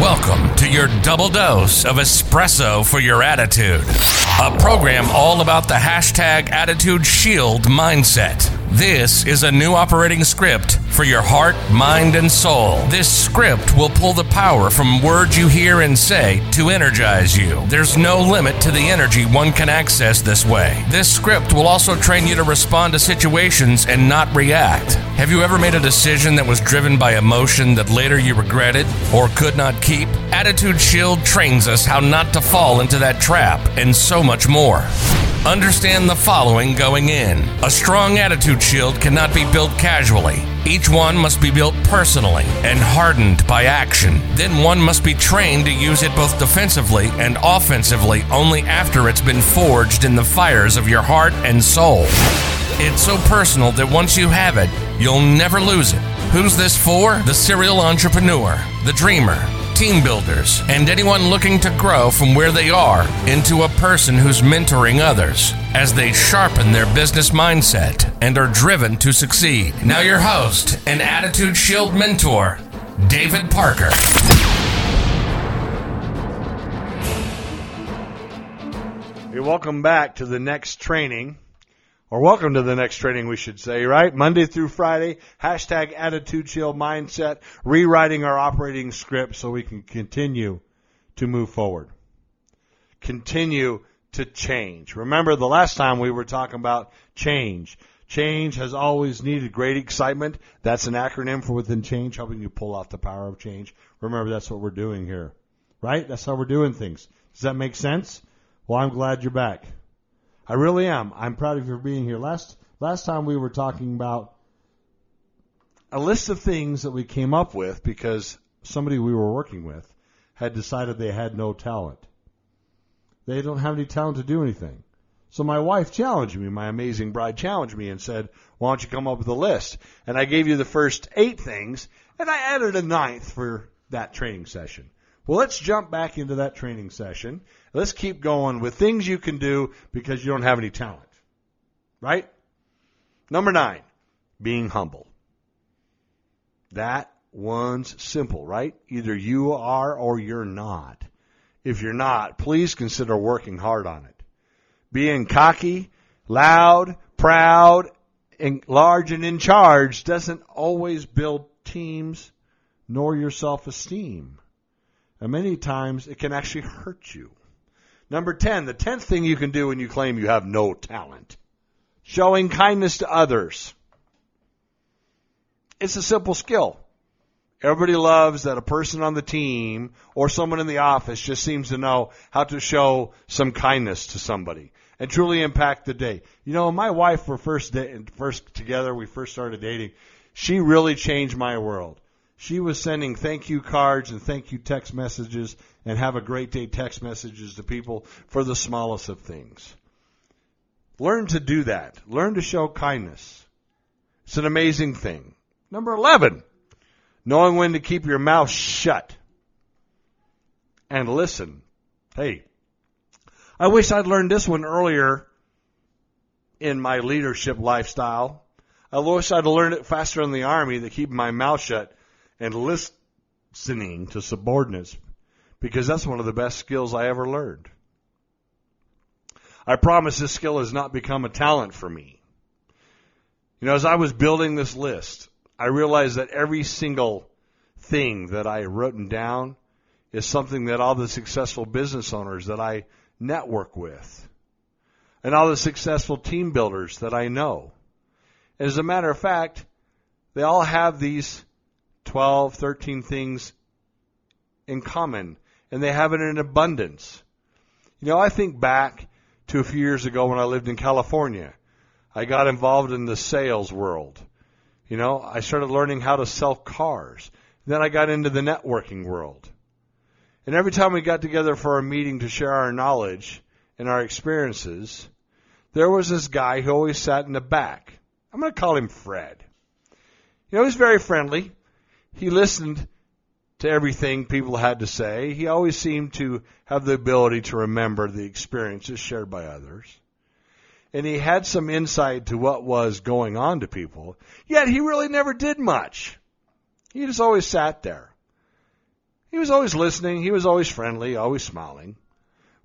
Welcome to your double dose of espresso for your attitude, a program all about the hashtag Attitude Shield mindset. This is a new operating script for your heart, mind, and soul. This script will pull the power from words you hear and say to energize you. There's no limit to the energy one can access this way. This script will also train you to respond to situations and not react. Have you ever made a decision that was driven by emotion that later you regretted or could not keep? Attitude Shield trains us how not to fall into that trap and so much more. Understand the following going in. A strong attitude shield cannot be built casually. Each one must be built personally and hardened by action. Then one must be trained to use it both defensively and offensively only after it's been forged in the fires of your heart and soul. It's so personal that once you have it, you'll never lose it. Who's this for? The serial entrepreneur, the dreamer, team builders, and anyone looking to grow from where they are into a person who's mentoring others as they sharpen their business mindset and are driven to succeed. Now, your host and Attitude Shield mentor, David Parker. Hey, welcome back to the next training, or welcome to the next training, we should say, right? Monday through Friday, hashtag attitude shield mindset, rewriting our operating script so we can continue to move forward. Continue to change. Remember the last time we were talking about change. Change has always needed great excitement. That's an acronym for within change, helping you pull out the power of change. Remember that's what we're doing here. Right? That's how we're doing things. Does that make sense? Well, I'm glad you're back. I really am. I'm proud of you for being here. Last last time we were talking about a list of things that we came up with because somebody we were working with had decided they had no talent. They don't have any talent to do anything. So my wife challenged me, my amazing bride challenged me and said, why don't you come up with a list? And I gave you the first eight things and I added a ninth for that training session. Well, let's jump back into that training session. Let's keep going with things you can do because you don't have any talent. Right? Number nine, being humble. That one's simple, right? Either you are or you're not. If you're not, please consider working hard on it. Being cocky, loud, proud, and large and in charge doesn't always build teams nor your self-esteem. And many times it can actually hurt you. Number 10, the 10th thing you can do when you claim you have no talent. Showing kindness to others. It's a simple skill. Everybody loves that a person on the team or someone in the office just seems to know how to show some kindness to somebody and truly impact the day. You know, my wife were first da- first together, we first started dating. She really changed my world. She was sending thank you cards and thank you text messages and have a great day text messages to people for the smallest of things. Learn to do that. Learn to show kindness. It's an amazing thing. Number 11, knowing when to keep your mouth shut and listen. Hey, I wish I'd learned this one earlier in my leadership lifestyle. I wish I'd learned it faster in the army to keep my mouth shut and listening to subordinates because that's one of the best skills I ever learned. I promise this skill has not become a talent for me. You know, as I was building this list, I realized that every single thing that I written down is something that all the successful business owners that I network with and all the successful team builders that I know. As a matter of fact, they all have these 12, 13 things in common, and they have it in abundance. You know, I think back to a few years ago when I lived in California. I got involved in the sales world. You know, I started learning how to sell cars. Then I got into the networking world. And every time we got together for a meeting to share our knowledge and our experiences, there was this guy who always sat in the back. I'm going to call him Fred. You know, he was very friendly. He listened to everything people had to say. He always seemed to have the ability to remember the experiences shared by others. And he had some insight to what was going on to people, yet he really never did much. He just always sat there. He was always listening. He was always friendly, always smiling.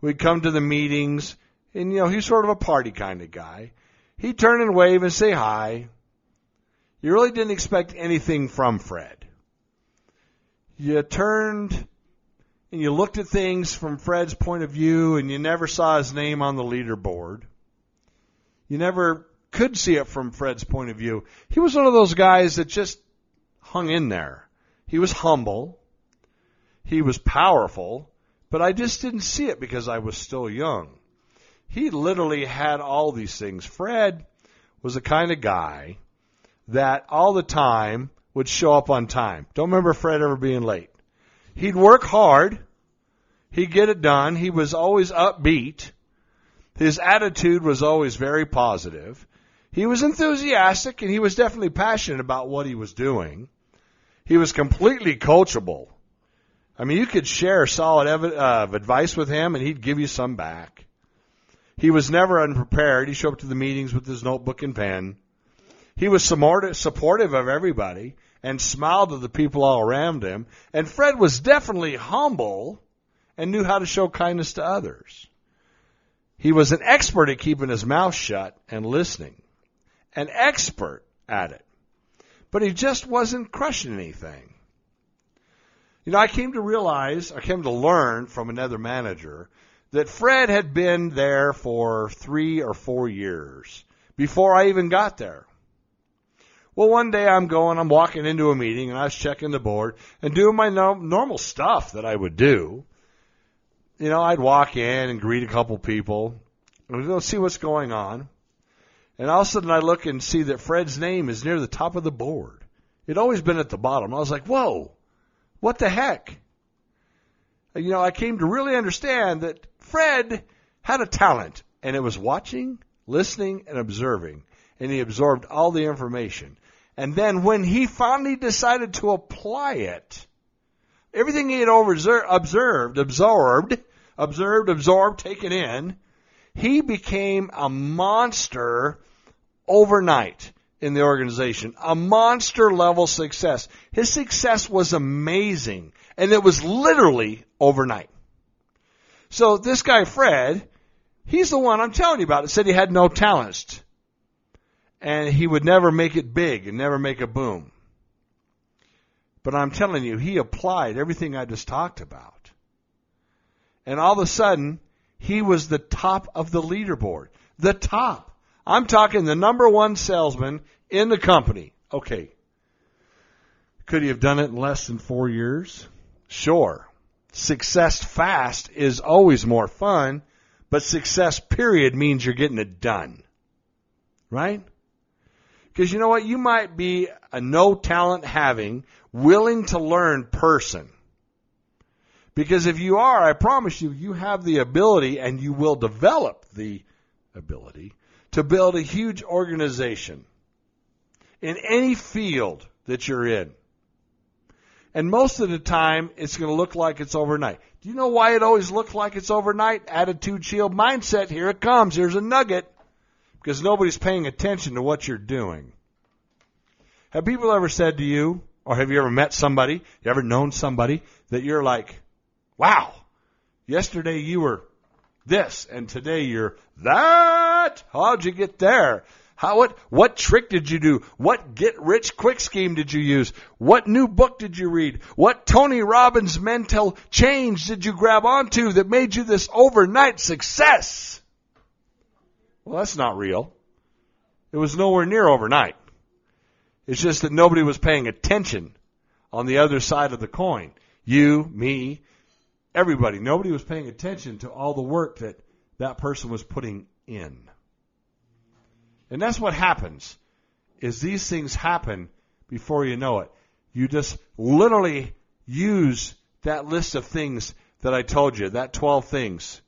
We'd come to the meetings, and, you know, he's sort of a party kind of guy. He'd turn and wave and say hi. You really didn't expect anything from Fred. You turned and you looked at things from Fred's point of view and you never saw his name on the leaderboard. You never could see it from Fred's point of view. He was one of those guys that just hung in there. He was humble. He was powerful, but I just didn't see it because I was still young. He literally had all these things. Fred was the kind of guy that all the time would show up on time. Don't remember Fred ever being late. He'd work hard. He'd get it done. He was always upbeat. His attitude was always very positive. He was enthusiastic and he was definitely passionate about what he was doing. He was completely coachable. I mean, you could share solid ev- uh, advice with him and he'd give you some back. He was never unprepared. He showed up to the meetings with his notebook and pen. He was supportive of everybody and smiled at the people all around him. And Fred was definitely humble and knew how to show kindness to others. He was an expert at keeping his mouth shut and listening. An expert at it. But he just wasn't crushing anything. You know, I came to realize, I came to learn from another manager that Fred had been there for three or four years before I even got there. Well, one day I'm going, I'm walking into a meeting and I was checking the board and doing my no- normal stuff that I would do. You know, I'd walk in and greet a couple people and go see what's going on. And all of a sudden I look and see that Fred's name is near the top of the board. It'd always been at the bottom. I was like, whoa, what the heck? You know, I came to really understand that Fred had a talent and it was watching, listening, and observing. And he absorbed all the information. And then when he finally decided to apply it, everything he had observed, absorbed, observed, absorbed, taken in, he became a monster overnight in the organization. A monster level success. His success was amazing. And it was literally overnight. So this guy, Fred, he's the one I'm telling you about that said he had no talents and he would never make it big and never make a boom. But I'm telling you, he applied everything I just talked about. And all of a sudden, he was the top of the leaderboard. The top. I'm talking the number one salesman in the company. Okay. Could he have done it in less than four years? Sure. Success fast is always more fun, but success period means you're getting it done. Right? Because you know what? You might be a no talent having, willing to learn person. Because if you are, I promise you, you have the ability and you will develop the ability to build a huge organization in any field that you're in. And most of the time, it's going to look like it's overnight. Do you know why it always looks like it's overnight? Attitude shield mindset. Here it comes. Here's a nugget because nobody's paying attention to what you're doing. Have people ever said to you, or have you ever met somebody, you ever known somebody that you're like, wow, yesterday you were this and today you're that? How'd you get there? How what what trick did you do? What get rich quick scheme did you use? What new book did you read? What Tony Robbins mental change did you grab onto that made you this overnight success? Well, that's not real. It was nowhere near overnight. It's just that nobody was paying attention on the other side of the coin. You, me, everybody. Nobody was paying attention to all the work that that person was putting in. And that's what happens is these things happen before you know it. You just literally use that list of things that I told you, that 12 things,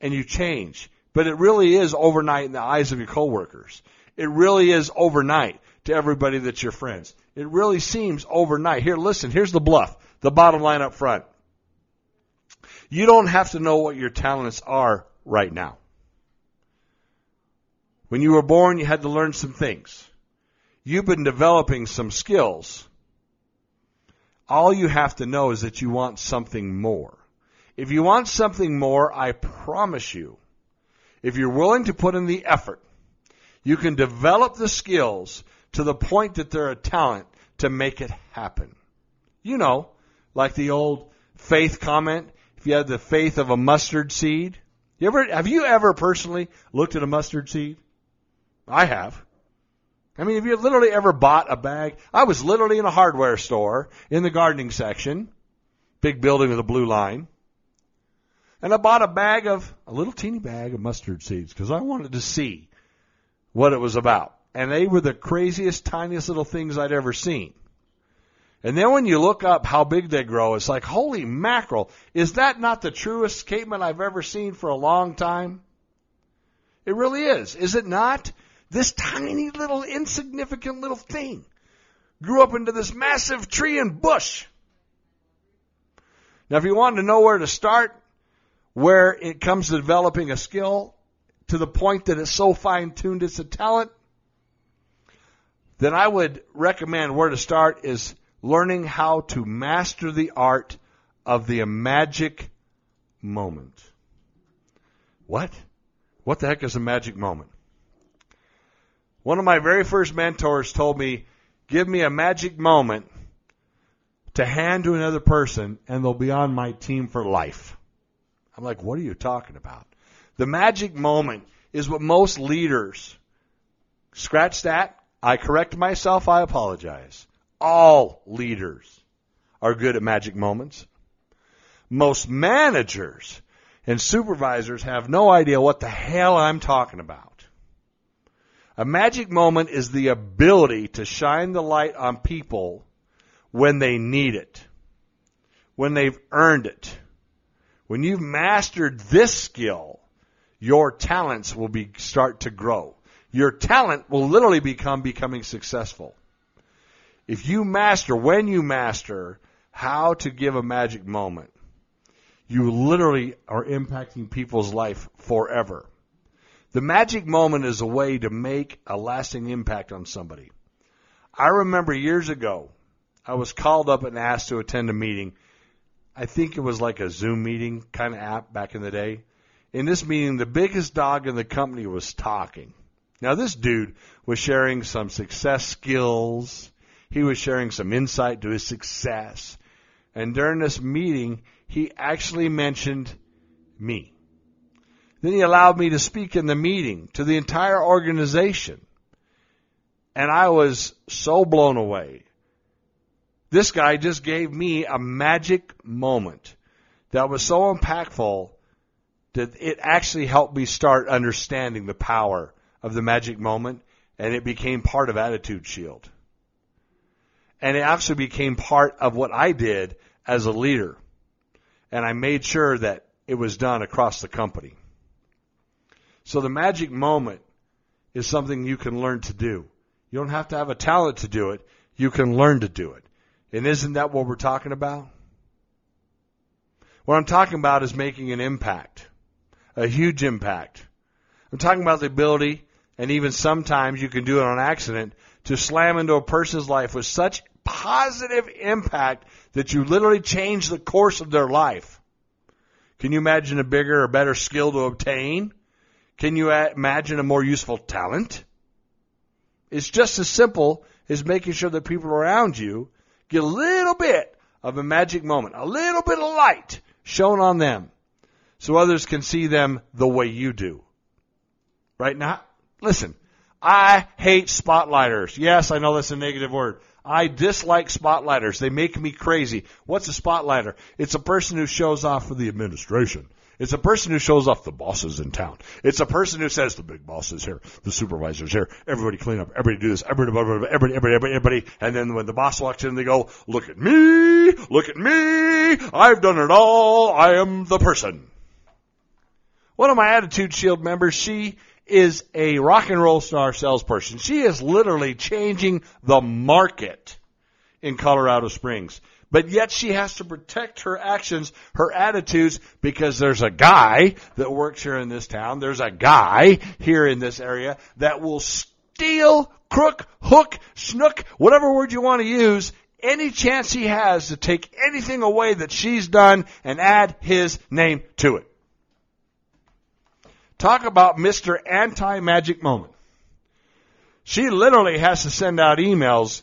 and you change. But it really is overnight in the eyes of your coworkers. It really is overnight to everybody that's your friends. It really seems overnight. Here, listen, here's the BLUF, the bottom line up front. You don't have to know what your talents are right now. When you were born, you had to learn some things. You've been developing some skills All you have to know is that you want something more. If you want something more, I promise you, if you're willing to put in the effort, you can develop the skills to the point that they're a talent to make it happen. You know, like the old faith comment, if you had the faith of a mustard seed. You ever have you ever personally looked at a mustard seed? I have. I mean, have you literally ever bought a bag? I was literally in a hardware store in the gardening section, big building with a blue line. And I bought a bag of, a little teeny bag of mustard seeds because I wanted to see what it was about. And they were the craziest, tiniest little things I'd ever seen. And then when you look up how big they grow, it's like, holy mackerel, is that not the truest statement I've ever seen for a long time? It really is, is it not? This tiny little insignificant little thing grew up into this massive tree and bush. Now if you want to know where to start, where it comes to developing a skill to the point that it's so fine tuned it's a talent, then I would recommend where to start is learning how to master the art of the magic moment. What? What the heck is a magic moment? One of my very first mentors told me, give me a magic moment to hand to another person and they'll be on my team for life. I'm like, what are you talking about? The magic moment is what most leaders scratch that. I correct myself. I apologize. All leaders are good at magic moments. Most managers and supervisors have no idea what the hell I'm talking about. A magic moment is the ability to shine the light on people when they need it, when they've earned it. When you've mastered this skill, your talents will be start to grow. Your talent will literally become becoming successful. If you master, when you master how to give a magic moment, you literally are impacting people's life forever. The magic moment is a way to make a lasting impact on somebody. I remember years ago, I was called up and asked to attend a meeting. I think it was like a Zoom meeting kind of app back in the day. In this meeting, the biggest dog in the company was talking. Now, this dude was sharing some success skills he was sharing some insight to his success. And during this meeting, he actually mentioned me. Then he allowed me to speak in the meeting to the entire organization. And I was so blown away. This guy just gave me a magic moment that was so impactful that it actually helped me start understanding the power of the magic moment and it became part of Attitude Shield and it actually became part of what I did as a leader. And I made sure that it was done across the company. So the magic moment is something you can learn to do. You don't have to have a talent to do it. You can learn to do it. And isn't that what we're talking about? What I'm talking about is making an impact, a huge impact. I'm talking about the ability, and even sometimes you can do it on accident, to slam into a person's life with such positive impact that you literally change the course of their life. Can you imagine a bigger or better skill to obtain? Can you imagine a more useful talent? It's just as simple as making sure that people around you get a little bit of a magic moment, a little bit of light shown on them so others can see them the way you do. Right now, listen, I hate spotlighters. Yes, I know that's a negative word. I dislike spotlighters. They make me crazy. What's a spotlighter? It's a person who shows off for the administration. It's a person who shows off the bosses in town. It's a person who says the big boss is here, the supervisor's here, everybody clean up, everybody do this, everybody, everybody, everybody, everybody, everybody. And then when the boss walks in, they go, look at me, look at me, I've done it all, I am the person. One of my Attitude Shield members, she is a rock and roll star salesperson. She is literally changing the market in Colorado Springs. But yet she has to protect her actions, her attitudes, because there's a guy that works here in this town. There's a guy here in this area that will steal, crook, hook, snook, whatever word you want to use, any chance he has to take anything away that she's done and add his name to it. Talk about Mr. Anti-Magic Moment. She literally has to send out emails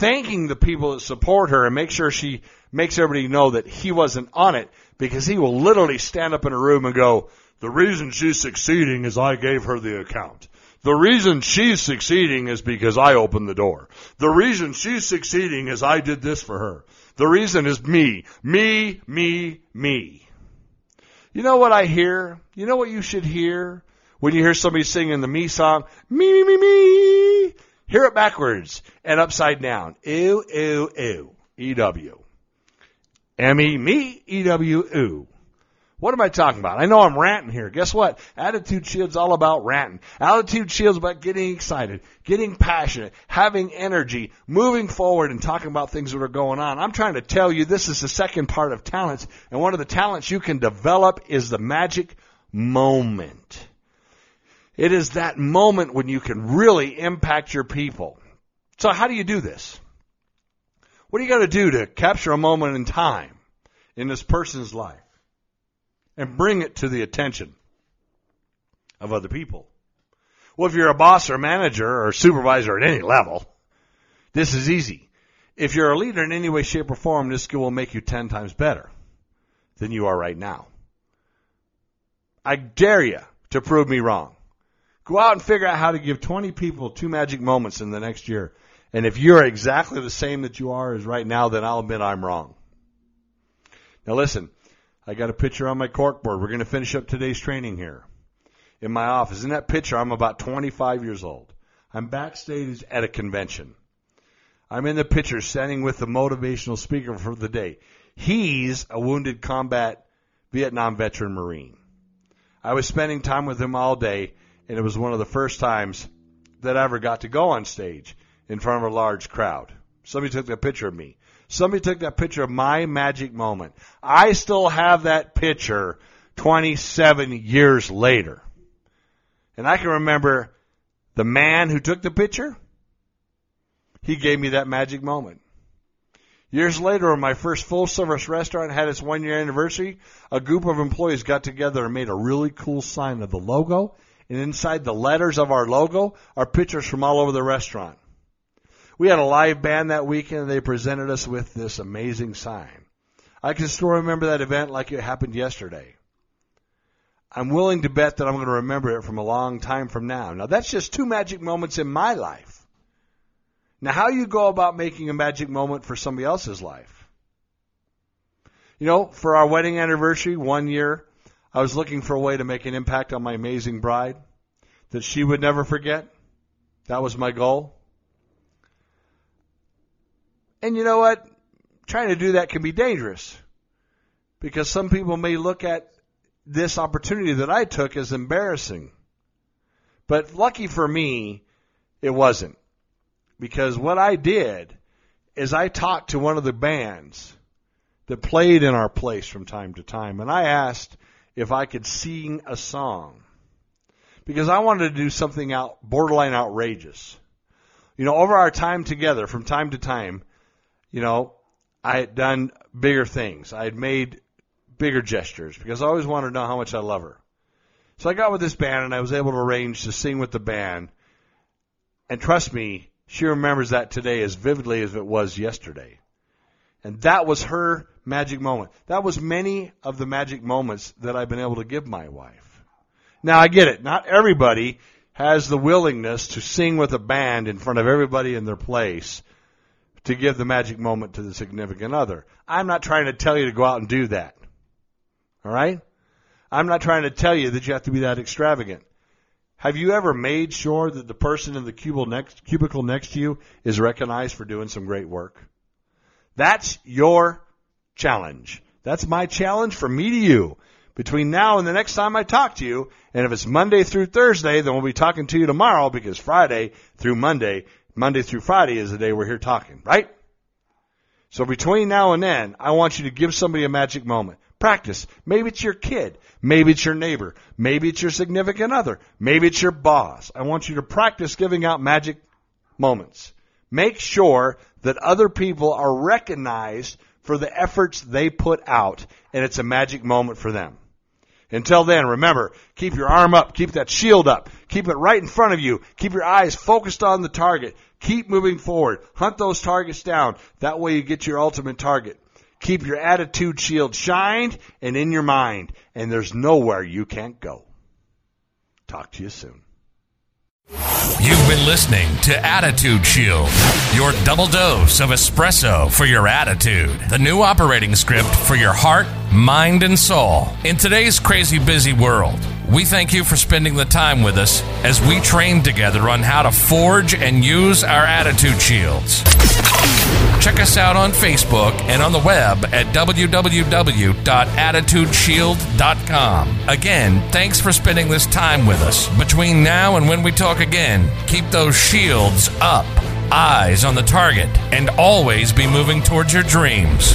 thanking the people that support her and make sure she makes everybody know that he wasn't on it because he will literally stand up in a room and go, the reason she's succeeding is I gave her the account. The reason she's succeeding is because I opened the door. The reason she's succeeding is I did this for her. The reason is me. Me, me, me. You know what I hear? You know what you should hear? When you hear somebody singing the me song, me, me, me, me, hear it backwards and upside down. Ew, ew, ew. E-W. M-E, E-W, ew. What am I talking about? I know I'm ranting here. Guess what? Attitude Shield's all about ranting. Attitude Shield's about getting excited, getting passionate, having energy, moving forward and talking about things that are going on. I'm trying to tell you this is the second part of talents. And one of the talents you can develop is the magic moment. It is that moment when you can really impact your people. So how do you do this? What do you got to do to capture a moment in time in this person's life? and bring it to the attention of other people. Well, if you're a boss or manager or supervisor at any level, this is easy. If you're a leader in any way, shape, or form, this skill will make you 10 times better than you are right now. I dare you to prove me wrong. Go out and figure out how to give 20 people two magic moments in the next year. And if you're exactly the same that you are as right now, then I'll admit I'm wrong. Now listen, I got a picture on my corkboard. We're going to finish up today's training here in my office. In that picture, I'm about 25 years old. I'm backstage at a convention. I'm in the picture standing with the motivational speaker for the day. He's a wounded combat Vietnam veteran Marine. I was spending time with him all day, and it was one of the first times that I ever got to go on stage in front of a large crowd. Somebody took that picture of me. Somebody took that picture of my magic moment. I still have that picture 27 years later. And I can remember the man who took the picture. He gave me that magic moment. Years later, when my first full service restaurant had its one year anniversary, a group of employees got together and made a really cool sign of the logo. And inside the letters of our logo are pictures from all over the restaurant. We had a live band that weekend and they presented us with this amazing sign. I can still remember that event like it happened yesterday. I'm willing to bet that I'm going to remember it from a long time from now. Now that's just two magic moments in my life. Now how you go about making a magic moment for somebody else's life? You know, for our wedding anniversary one year, I was looking for a way to make an impact on my amazing bride that she would never forget. That was my goal. And you know what? Trying to do that can be dangerous because some people may look at this opportunity that I took as embarrassing. But lucky for me, it wasn't. Because what I did is I talked to one of the bands that played in our place from time to time and I asked if I could sing a song. Because I wanted to do something out borderline outrageous. You know, over our time together from time to time, you know, I had done bigger things. I had made bigger gestures because I always wanted to know how much I love her. So I got with this band and I was able to arrange to sing with the band. And trust me, she remembers that today as vividly as it was yesterday. And that was her magic moment. That was many of the magic moments that I've been able to give my wife. Now I get it. Not everybody has the willingness to sing with a band in front of everybody in their place to give the magic moment to the significant other. I'm not trying to tell you to go out and do that. All right? I'm not trying to tell you that you have to be that extravagant. Have you ever made sure that the person in the cubicle next, cubicle next to you is recognized for doing some great work? That's your challenge. That's my challenge from me to you. Between now and the next time I talk to you, and if it's Monday through Thursday, then we'll be talking to you tomorrow because Friday through Monday Monday through Friday is the day we're here talking, right? So between now and then, I want you to give somebody a magic moment. Practice. Maybe it's your kid. Maybe it's your neighbor. Maybe it's your significant other. Maybe it's your boss. I want you to practice giving out magic moments. Make sure that other people are recognized for the efforts they put out, and it's a magic moment for them. Until then, remember, keep your arm up, keep that shield up, keep it right in front of you, keep your eyes focused on the target, keep moving forward, hunt those targets down. That way you get your ultimate target. Keep your attitude shield shined and in your mind, and there's nowhere you can't go. Talk to you soon. You've been listening to Attitude Shield, your double dose of espresso for your attitude, the new operating script for your heart, mind, and soul. In today's crazy busy world, we thank you for spending the time with us as we train together on how to forge and use our attitude shields. Check us out on Facebook and on the web at www.attitudeshield.com. Again, thanks for spending this time with us. Between now and when we talk again, keep those shields up, eyes on the target, and always be moving towards your dreams.